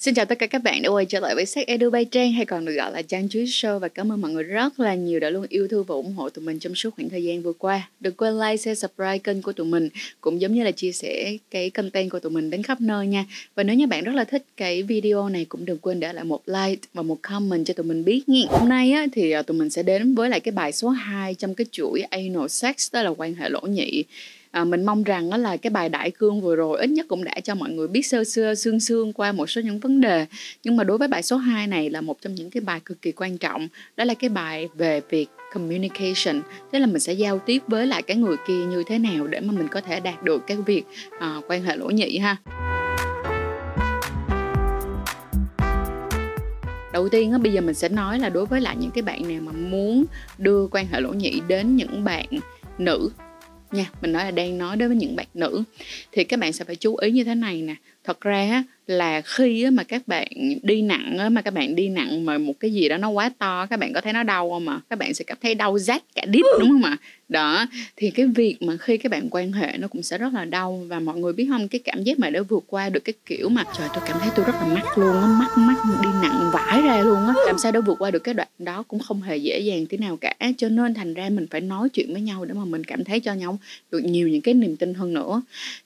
Xin chào tất cả các bạn đã quay trở lại với sách Edu Bay Trang hay còn được gọi là Trang Chuối Show và cảm ơn mọi người rất là nhiều đã luôn yêu thương và ủng hộ tụi mình trong suốt khoảng thời gian vừa qua. Đừng quên like, share, subscribe kênh của tụi mình cũng giống như là chia sẻ cái content của tụi mình đến khắp nơi nha. Và nếu như bạn rất là thích cái video này cũng đừng quên để lại một like và một comment cho tụi mình biết nha. Hôm nay á, thì à, tụi mình sẽ đến với lại cái bài số 2 trong cái chuỗi Anal Sex đó là quan hệ lỗ nhị à, mình mong rằng đó là cái bài đại cương vừa rồi ít nhất cũng đã cho mọi người biết sơ sơ xương xương qua một số những vấn đề. Nhưng mà đối với bài số 2 này là một trong những cái bài cực kỳ quan trọng. Đó là cái bài về việc communication. Tức là mình sẽ giao tiếp với lại cái người kia như thế nào để mà mình có thể đạt được cái việc à, quan hệ lỗ nhị ha. Đầu tiên á bây giờ mình sẽ nói là đối với lại những cái bạn nào mà muốn đưa quan hệ lỗ nhị đến những bạn nữ nha, mình nói là đang nói đối với những bạn nữ. Thì các bạn sẽ phải chú ý như thế này nè. Thật ra là khi mà các bạn đi nặng mà các bạn đi nặng mà một cái gì đó nó quá to, các bạn có thấy nó đau không mà các bạn sẽ cảm thấy đau rát cả đít, đúng không ạ? Đó, thì cái việc mà khi các bạn quan hệ nó cũng sẽ rất là đau và mọi người biết không, cái cảm giác mà để vượt qua được cái kiểu mà, trời, tôi cảm thấy tôi rất là mắc luôn á, mắc mắc, đi nặng vãi ra luôn á. Làm sao để vượt qua được cái đoạn đó cũng không hề dễ dàng thế nào cả. Cho nên thành ra mình phải nói chuyện với nhau để mà mình cảm thấy cho nhau được nhiều những cái niềm tin hơn nữa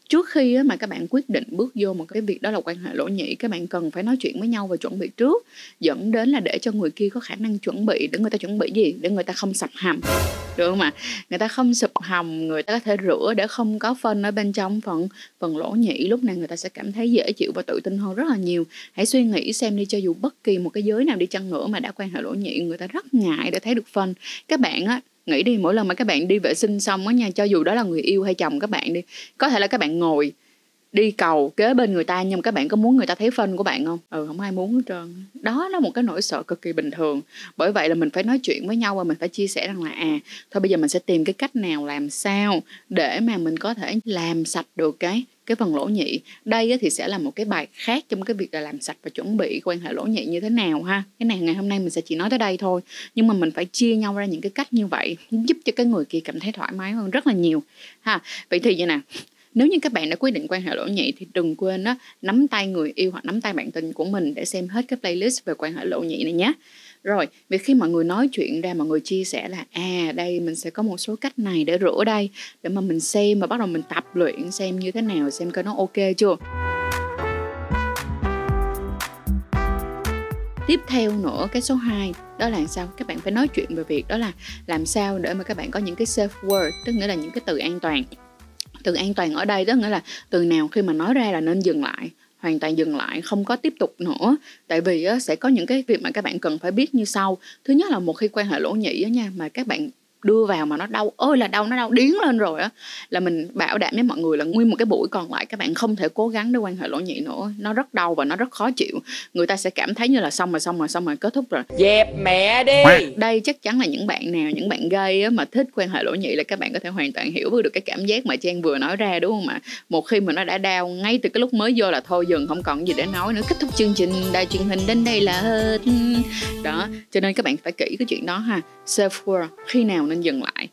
trước khi mà các bạn quyết định bước vô một cái việc đó là quan hệ lỗ nhĩ, các bạn cần phải nói chuyện với nhau và chuẩn bị trước, dẫn đến là để cho người kia có khả năng chuẩn bị để người ta chuẩn bị gì, để người ta không sập hầm. Được không ạ? Người ta không sập hầm, người ta có thể rửa để không có phân ở bên trong phần phần lỗ nhĩ. Lúc này người ta sẽ cảm thấy dễ chịu và tự tin hơn rất là nhiều. Hãy suy nghĩ xem đi, cho dù bất kỳ một cái giới nào đi chăng nữa mà đã quan hệ lỗ nhĩ, người ta rất ngại để thấy được phân. Các bạn á nghĩ đi, mỗi lần mà các bạn đi vệ sinh xong á nha, cho dù đó là người yêu hay chồng các bạn đi, có thể là các bạn ngồi đi cầu kế bên người ta nhưng mà các bạn có muốn người ta thấy phân của bạn không? Ừ không ai muốn hết trơn đó là một cái nỗi sợ cực kỳ bình thường. Bởi vậy là mình phải nói chuyện với nhau và mình phải chia sẻ rằng là à thôi bây giờ mình sẽ tìm cái cách nào làm sao để mà mình có thể làm sạch được cái cái phần lỗ nhị. Đây thì sẽ là một cái bài khác trong cái việc là làm sạch và chuẩn bị quan hệ lỗ nhị như thế nào ha. Cái này ngày hôm nay mình sẽ chỉ nói tới đây thôi. Nhưng mà mình phải chia nhau ra những cái cách như vậy, giúp cho cái người kia cảm thấy thoải mái hơn rất là nhiều. Ha, vậy thì vậy nè, nếu như các bạn đã quyết định quan hệ lỗ nhị thì đừng quên đó nắm tay người yêu hoặc nắm tay bạn tình của mình để xem hết cái playlist về quan hệ lỗ nhị này nhé rồi việc khi mọi người nói chuyện ra, mọi người chia sẻ là à đây, mình sẽ có một số cách này để rửa đây, để mà mình xem và bắt đầu mình tập luyện xem như thế nào, xem coi nó ok chưa. Tiếp theo nữa, cái số 2 đó là sao? Các bạn phải nói chuyện về việc đó là làm sao để mà các bạn có những cái safe word tức nghĩa là những cái từ an toàn. Từ an toàn ở đây, tức nghĩa là từ nào khi mà nói ra là nên dừng lại hoàn toàn dừng lại không có tiếp tục nữa. Tại vì á, sẽ có những cái việc mà các bạn cần phải biết như sau. Thứ nhất là một khi quan hệ lỗ nhị á nha mà các bạn đưa vào mà nó đau ơi là đau nó đau điến lên rồi á. Là mình bảo đảm với mọi người là nguyên một cái buổi còn lại các bạn không thể cố gắng để quan hệ lỗ nhị nữa. Nó rất đau và nó rất khó chịu. Người ta sẽ cảm thấy như là xong rồi xong rồi xong rồi kết thúc rồi. Dẹp mẹ đi. Đây chắc chắn là những bạn nào những bạn gay á, mà thích quan hệ lỗ nhị là các bạn có thể hoàn toàn hiểu được cái cảm giác mà trang vừa nói ra đúng không ạ? Một khi mà nó đã đau ngay từ cái lúc mới vô là thôi dừng không còn gì để nói nữa. Kết thúc chương trình đài truyền hình đến đây là hết. Đó cho nên các bạn phải kỹ cái chuyện đó ha. Self worth khi nào nên dừng lại.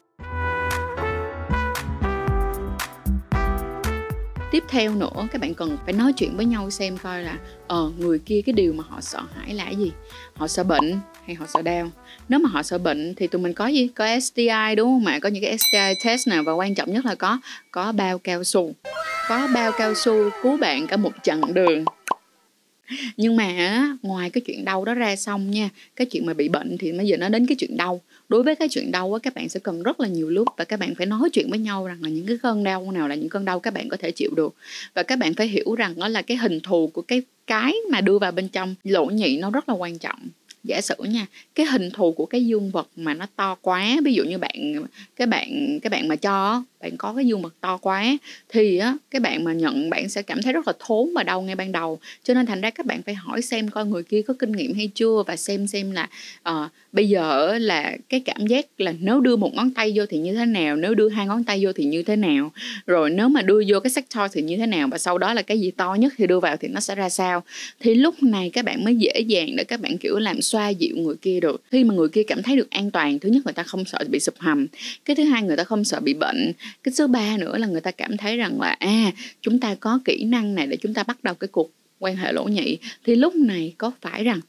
Tiếp theo nữa, các bạn cần phải nói chuyện với nhau xem coi là ờ người kia cái điều mà họ sợ hãi là gì. Họ sợ bệnh hay họ sợ đau? Nếu mà họ sợ bệnh thì tụi mình có gì? Có STI đúng không ạ? Có những cái STI test nào và quan trọng nhất là có có bao cao su. Có bao cao su cứu bạn cả một chặng đường nhưng mà ngoài cái chuyện đau đó ra xong nha, cái chuyện mà bị bệnh thì bây giờ nó đến cái chuyện đau. Đối với cái chuyện đau á, các bạn sẽ cần rất là nhiều lúc và các bạn phải nói chuyện với nhau rằng là những cái cơn đau nào là những cơn đau các bạn có thể chịu được. Và các bạn phải hiểu rằng đó là cái hình thù của cái cái mà đưa vào bên trong lỗ nhị nó rất là quan trọng giả sử nha cái hình thù của cái dương vật mà nó to quá ví dụ như bạn cái bạn cái bạn mà cho bạn có cái dương vật to quá thì á cái bạn mà nhận bạn sẽ cảm thấy rất là thốn và đau ngay ban đầu. Cho nên thành ra các bạn phải hỏi xem coi người kia có kinh nghiệm hay chưa và xem xem là uh, bây giờ là cái cảm giác là nếu đưa một ngón tay vô thì như thế nào nếu đưa hai ngón tay vô thì như thế nào rồi nếu mà đưa vô cái sector thì như thế nào và sau đó là cái gì to nhất thì đưa vào thì nó sẽ ra sao. Thì lúc này các bạn mới dễ dàng để các bạn kiểu làm xoa dịu người kia được. Khi mà người kia cảm thấy được an toàn, thứ nhất người ta không sợ bị sụp hầm, cái thứ hai người ta không sợ bị bệnh, cái thứ ba nữa là người ta cảm thấy rằng là à chúng ta có kỹ năng này để chúng ta bắt đầu cái cuộc quan hệ lỗ nhị. Thì lúc này có phải rằng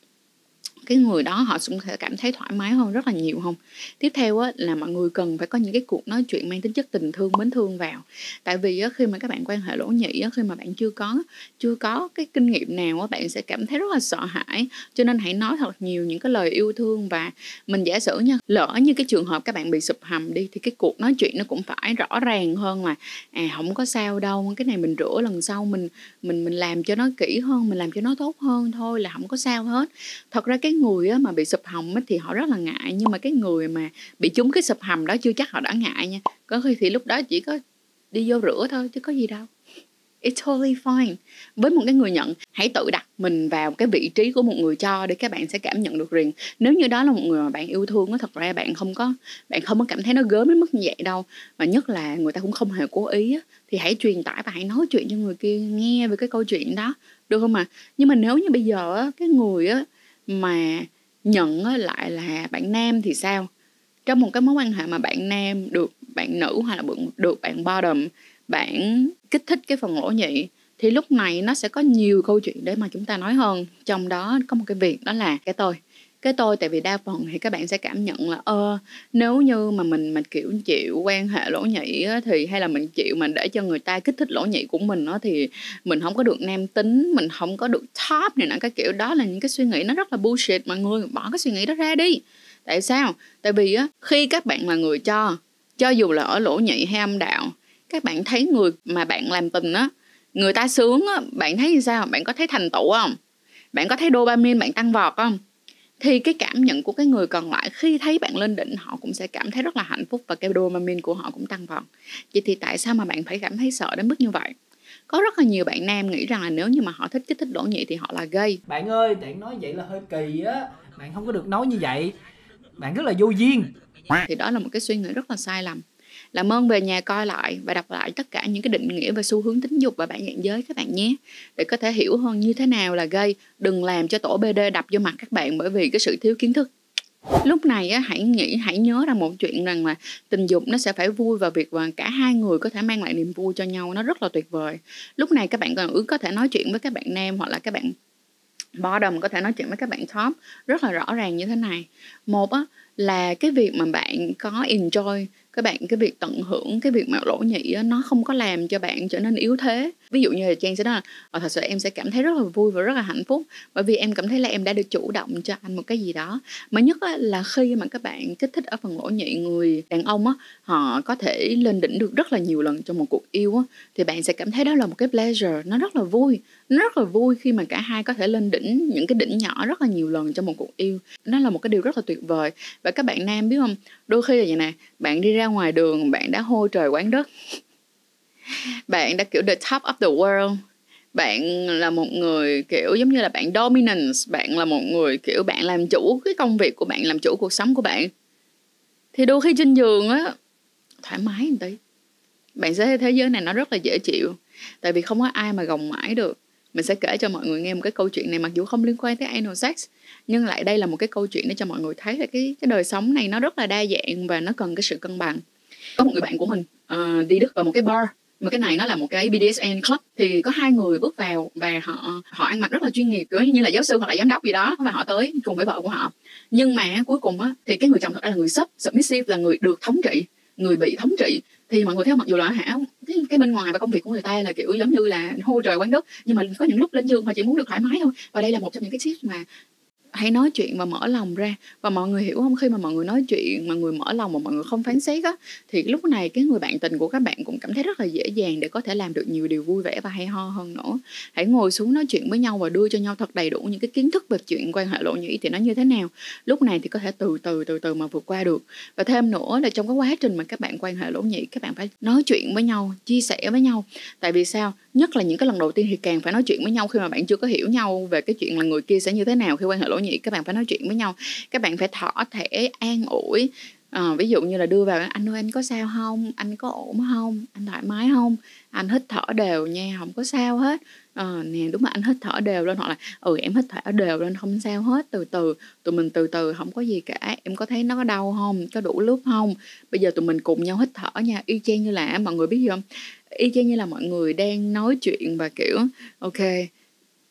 cái người đó họ cũng sẽ cảm thấy thoải mái hơn rất là nhiều không? Tiếp theo á, là mọi người cần phải có những cái cuộc nói chuyện mang tính chất tình thương mến thương vào. Tại vì á, khi mà các bạn quan hệ lỗ nhị á, khi mà bạn chưa có chưa có cái kinh nghiệm nào á, bạn sẽ cảm thấy rất là sợ hãi. Cho nên hãy nói thật nhiều những cái lời yêu thương và mình giả sử nha lỡ như cái trường hợp các bạn bị sụp hầm đi thì cái cuộc nói chuyện nó cũng phải rõ ràng hơn là à không có sao đâu cái này mình rửa lần sau mình mình mình làm cho nó kỹ hơn mình làm cho nó tốt hơn thôi là không có sao hết. Thật ra cái người mà bị sụp hầm thì họ rất là ngại nhưng mà cái người mà bị trúng cái sụp hầm đó chưa chắc họ đã ngại nha có khi thì lúc đó chỉ có đi vô rửa thôi chứ có gì đâu It's totally fine. Với một cái người nhận, hãy tự đặt mình vào cái vị trí của một người cho để các bạn sẽ cảm nhận được riêng. Nếu như đó là một người mà bạn yêu thương, nó thật ra bạn không có bạn không có cảm thấy nó gớm đến mức như vậy đâu. Và nhất là người ta cũng không hề cố ý thì hãy truyền tải và hãy nói chuyện cho người kia nghe về cái câu chuyện đó, được không ạ? À? Nhưng mà nếu như bây giờ cái người á mà nhận lại là bạn nam thì sao? Trong một cái mối quan hệ mà bạn nam được bạn nữ hoặc là được bạn bottom, bạn kích thích cái phần lỗ nhị, thì lúc này nó sẽ có nhiều câu chuyện để mà chúng ta nói hơn. Trong đó có một cái việc đó là cái tôi cái tôi tại vì đa phần thì các bạn sẽ cảm nhận là ơ nếu như mà mình mà kiểu chịu quan hệ lỗ nhị á, thì hay là mình chịu mà để cho người ta kích thích lỗ nhị của mình á, thì mình không có được nam tính mình không có được top này nọ cái kiểu đó là những cái suy nghĩ nó rất là bullshit mọi người bỏ cái suy nghĩ đó ra đi. Tại sao? Tại vì á khi các bạn là người cho cho dù là ở lỗ nhị hay âm đạo các bạn thấy người mà bạn làm tình á người ta sướng á bạn thấy như sao? Bạn có thấy thành tựu không? Bạn có thấy dopamine bạn tăng vọt không? Thì cái cảm nhận của cái người còn lại khi thấy bạn lên đỉnh họ cũng sẽ cảm thấy rất là hạnh phúc và cái dopamine của họ cũng tăng vọt. Vậy thì tại sao mà bạn phải cảm thấy sợ đến mức như vậy? Có rất là nhiều bạn nam nghĩ rằng là nếu như mà họ thích kích thích đổ nhị thì họ là gay. Bạn ơi bạn nói vậy là hơi kỳ á. Bạn không có được nói như vậy. Bạn rất là vô duyên. Thì đó là một cái suy nghĩ rất là sai lầm làm ơn về nhà coi lại và đọc lại tất cả những cái định nghĩa về xu hướng tính dục và bản dạng giới các bạn nhé. Để có thể hiểu hơn như thế nào là gây đừng làm cho tổ bd đập vô mặt các bạn bởi vì cái sự thiếu kiến thức. Lúc này á, hãy nghĩ hãy nhớ rằng một chuyện rằng là tình dục nó sẽ phải vui và việc và cả hai người có thể mang lại niềm vui cho nhau nó rất là tuyệt vời. Lúc này các bạn còn ước có thể nói chuyện với các bạn nam hoặc là các bạn bottom có thể nói chuyện với các bạn top rất là rõ ràng như thế này. Một á là cái việc mà bạn có enjoy các bạn cái việc tận hưởng cái việc mà lỗ nhị đó, nó không có làm cho bạn trở nên yếu thế. Ví dụ như là trang sẽ nói là ờ, thật sự em sẽ cảm thấy rất là vui và rất là hạnh phúc bởi vì em cảm thấy là em đã được chủ động cho anh một cái gì đó. Mà nhất là khi mà các bạn kích thích ở phần lỗ nhị người đàn ông á họ có thể lên đỉnh được rất là nhiều lần trong một cuộc yêu á thì bạn sẽ cảm thấy đó là một cái pleasure nó rất là vui. Nó rất là vui khi mà cả hai có thể lên đỉnh những cái đỉnh nhỏ rất là nhiều lần trong một cuộc yêu. Nó là một cái điều rất là tuyệt vời và các bạn nam biết không? Đôi khi là vậy nè, bạn đi ra ngoài đường, bạn đã hôi trời quán đất. Bạn đã kiểu the top of the world. Bạn là một người kiểu giống như là bạn dominance, bạn là một người kiểu bạn làm chủ cái công việc của bạn, làm chủ cuộc sống của bạn. Thì đôi khi trên giường á, thoải mái một tí. Bạn sẽ thấy thế giới này nó rất là dễ chịu, tại vì không có ai mà gồng mãi được mình sẽ kể cho mọi người nghe một cái câu chuyện này mặc dù không liên quan tới anal sex nhưng lại đây là một cái câu chuyện để cho mọi người thấy là cái cái đời sống này nó rất là đa dạng và nó cần cái sự cân bằng. Có một người bạn của mình uh, đi đức vào một cái bar mà cái này nó là một cái BDSM club thì có hai người bước vào và họ họ ăn mặc rất là chuyên nghiệp kiểu như là giáo sư hoặc là giám đốc gì đó và họ tới cùng với vợ của họ. Nhưng mà cuối cùng á thì cái người chồng thật ra là người sub submissive là người được thống trị người bị thống trị thì mọi người thấy mặc dù là hả cái, cái bên ngoài và công việc của người ta là kiểu giống như là hô trời quán đất nhưng mà có những lúc lên giường họ chỉ muốn được thoải mái thôi. Và đây là một trong những cái tips mà hãy nói chuyện và mở lòng ra. Và mọi người hiểu không? Khi mà mọi người nói chuyện, mà người mở lòng mà mọi người không phán xét á, thì lúc này cái người bạn tình của các bạn cũng cảm thấy rất là dễ dàng để có thể làm được nhiều điều vui vẻ và hay ho hơn nữa. Hãy ngồi xuống nói chuyện với nhau và đưa cho nhau thật đầy đủ những cái kiến thức về chuyện quan hệ lộ nhĩ thì nó như thế nào. Lúc này thì có thể từ từ từ từ mà vượt qua được. Và thêm nữa là trong cái quá trình mà các bạn quan hệ lỗ nhĩ, các bạn phải nói chuyện với nhau, chia sẻ với nhau. Tại vì sao? Nhất là những cái lần đầu tiên thì càng phải nói chuyện với nhau khi mà bạn chưa có hiểu nhau về cái chuyện là người kia sẽ như thế nào khi quan hệ lỗ nhiệt các bạn phải nói chuyện với nhau. Các bạn phải thỏ thể an ủi. À, ví dụ như là đưa vào anh ơi anh có sao không? Anh có ổn không? Anh thoải mái không? Anh hít thở đều nha không có sao hết. À, nè đúng là anh hít thở đều lên hoặc là ừ em hít thở đều lên không sao hết từ từ tụi mình từ từ không có gì cả em có thấy nó có đau không? Có đủ lúc không? Bây giờ tụi mình cùng nhau hít thở nha. Y chang như là mọi người biết gì không? Y chang như là mọi người đang nói chuyện và kiểu ok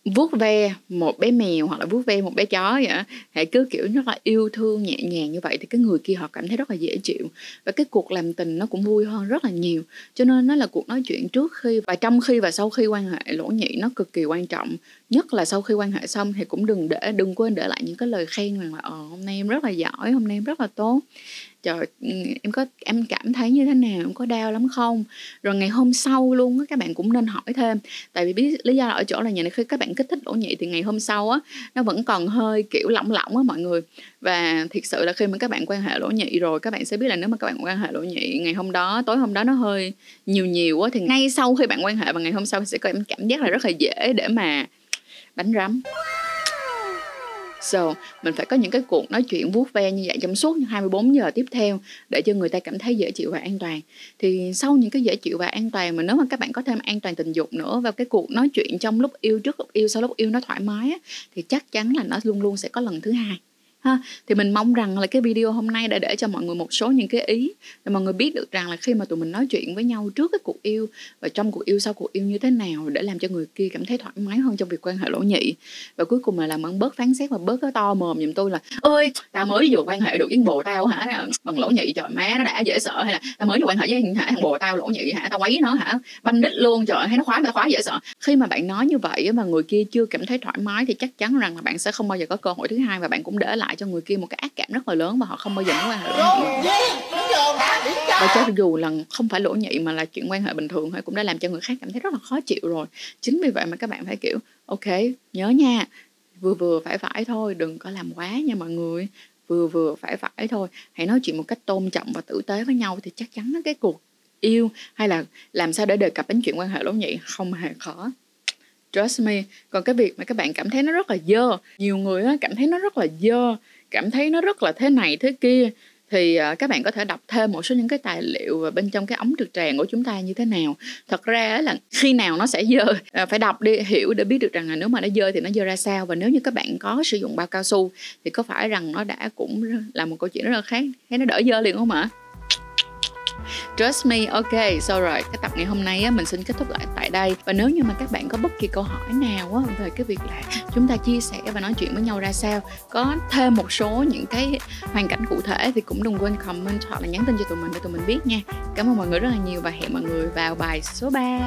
vuốt ve một bé mèo hoặc là vuốt ve một bé chó vậy hãy cứ, kiểu, rất là yêu thương, nhẹ nhàng như vậy thì cái người kia họ cảm thấy rất là dễ chịu. Và cái cuộc làm tình nó cũng vui hơn rất là nhiều. Cho nên nó là cuộc nói chuyện trước khi và trong khi và sau khi quan hệ lỗ nhị nó cực kỳ quan trọng. Nhất là sau khi quan hệ xong thì cũng đừng để, đừng quên để lại những cái lời khen rằng là ờ hôm nay em rất là giỏi, hôm nay em rất là tốt trời ừ, em có, em cảm thấy như thế nào? Em có đau lắm không? Rồi ngày hôm sau luôn á, các bạn cũng nên hỏi thêm. Tại vì biết lý do là ở chỗ là nhà này khi các bạn kích thích lỗ nhị thì ngày hôm sau á, nó vẫn còn hơi, kiểu, lỏng lỏng á mọi người. Và thiệt sự là khi mà các bạn quan hệ lỗ nhị rồi, các bạn sẽ biết là nếu mà các bạn quan hệ lỗ nhị ngày hôm đó, tối hôm đó nó hơi nhiều nhiều á, thì ngay sau khi bạn quan hệ và ngày hôm sau sẽ có em cảm giác là rất là dễ để mà đánh rắm. So, mình phải có những cái cuộc nói chuyện vuốt ve như vậy trong suốt 24 giờ tiếp theo để cho người ta cảm thấy dễ chịu và an toàn. Thì sau những cái dễ chịu và an toàn mà nếu mà các bạn có thêm an toàn tình dục nữa vào cái cuộc nói chuyện trong lúc yêu trước lúc yêu sau lúc yêu nó thoải mái á, thì chắc chắn là nó luôn luôn sẽ có lần thứ hai ha, thì mình mong rằng là cái video hôm nay đã để cho mọi người một số những cái ý, để mọi người biết được rằng là khi mà tụi mình nói chuyện với nhau trước cái cuộc yêu, và trong cuộc yêu sau cuộc yêu như thế nào để làm cho người kia cảm thấy thoải mái hơn trong việc quan hệ lỗ nhị. Và cuối cùng là làm ơn bớt phán xét và bớt cái to mồm giùm tôi là ơi tao mới vừa quan hệ được với bồ tao hả? Bằng lỗ nhị, trời, má nó đã dễ sợ hay là tao mới vừa quan hệ với hả? Thằng bồ tao lỗ nhị hả? Tao quấy nó hả? Banh đít luôn, trời hay nó khóa tao khóa dễ sợ. Khi mà bạn nói như vậy mà người kia chưa cảm thấy thoải mái thì chắc chắn rằng là bạn sẽ không bao giờ có cơ hội thứ hai và bạn cũng để lại lại cho người kia một cái ác cảm rất là lớn và họ không bao giờ muốn quan hệ lỗ nhị và cho dù là không phải lỗ nhị mà là chuyện quan hệ bình thường thôi cũng đã làm cho người khác cảm thấy rất là khó chịu rồi. Chính vì vậy mà các bạn phải kiểu ok nhớ nha vừa vừa phải phải thôi đừng có làm quá nha mọi người. Vừa vừa phải phải thôi. Hãy nói chuyện một cách tôn trọng và tử tế với nhau thì chắc chắn cái cuộc yêu hay là làm sao để đề cập đến chuyện quan hệ lỗ nhị không hề khó trust me còn cái việc mà các bạn cảm thấy nó rất là dơ, nhiều người cảm thấy nó rất là dơ, cảm thấy nó rất là thế này thế kia, thì à, các bạn có thể đọc thêm một số những cái tài liệu và bên trong cái ống trực tràng của chúng ta như thế nào. Thật ra là khi nào nó sẽ dơ à, phải đọc đi, hiểu để biết được rằng là nếu mà nó dơ thì nó dơ ra sao. Và nếu như các bạn có sử dụng bao cao su thì có phải rằng nó đã cũng là một câu chuyện rất là khác, thấy nó đỡ dơ liền không ạ? Trust me, ok, so rồi cái tập ngày hôm nay á, mình xin kết thúc lại tại đây. Và nếu như mà các bạn có bất kỳ câu hỏi nào á, về cái việc là chúng ta chia sẻ và nói chuyện với nhau ra sao có thêm một số những cái hoàn cảnh cụ thể thì cũng đừng quên comment hoặc là nhắn tin cho tụi mình để tụi mình biết nha. Cảm ơn mọi người rất là nhiều và hẹn mọi người vào bài số 3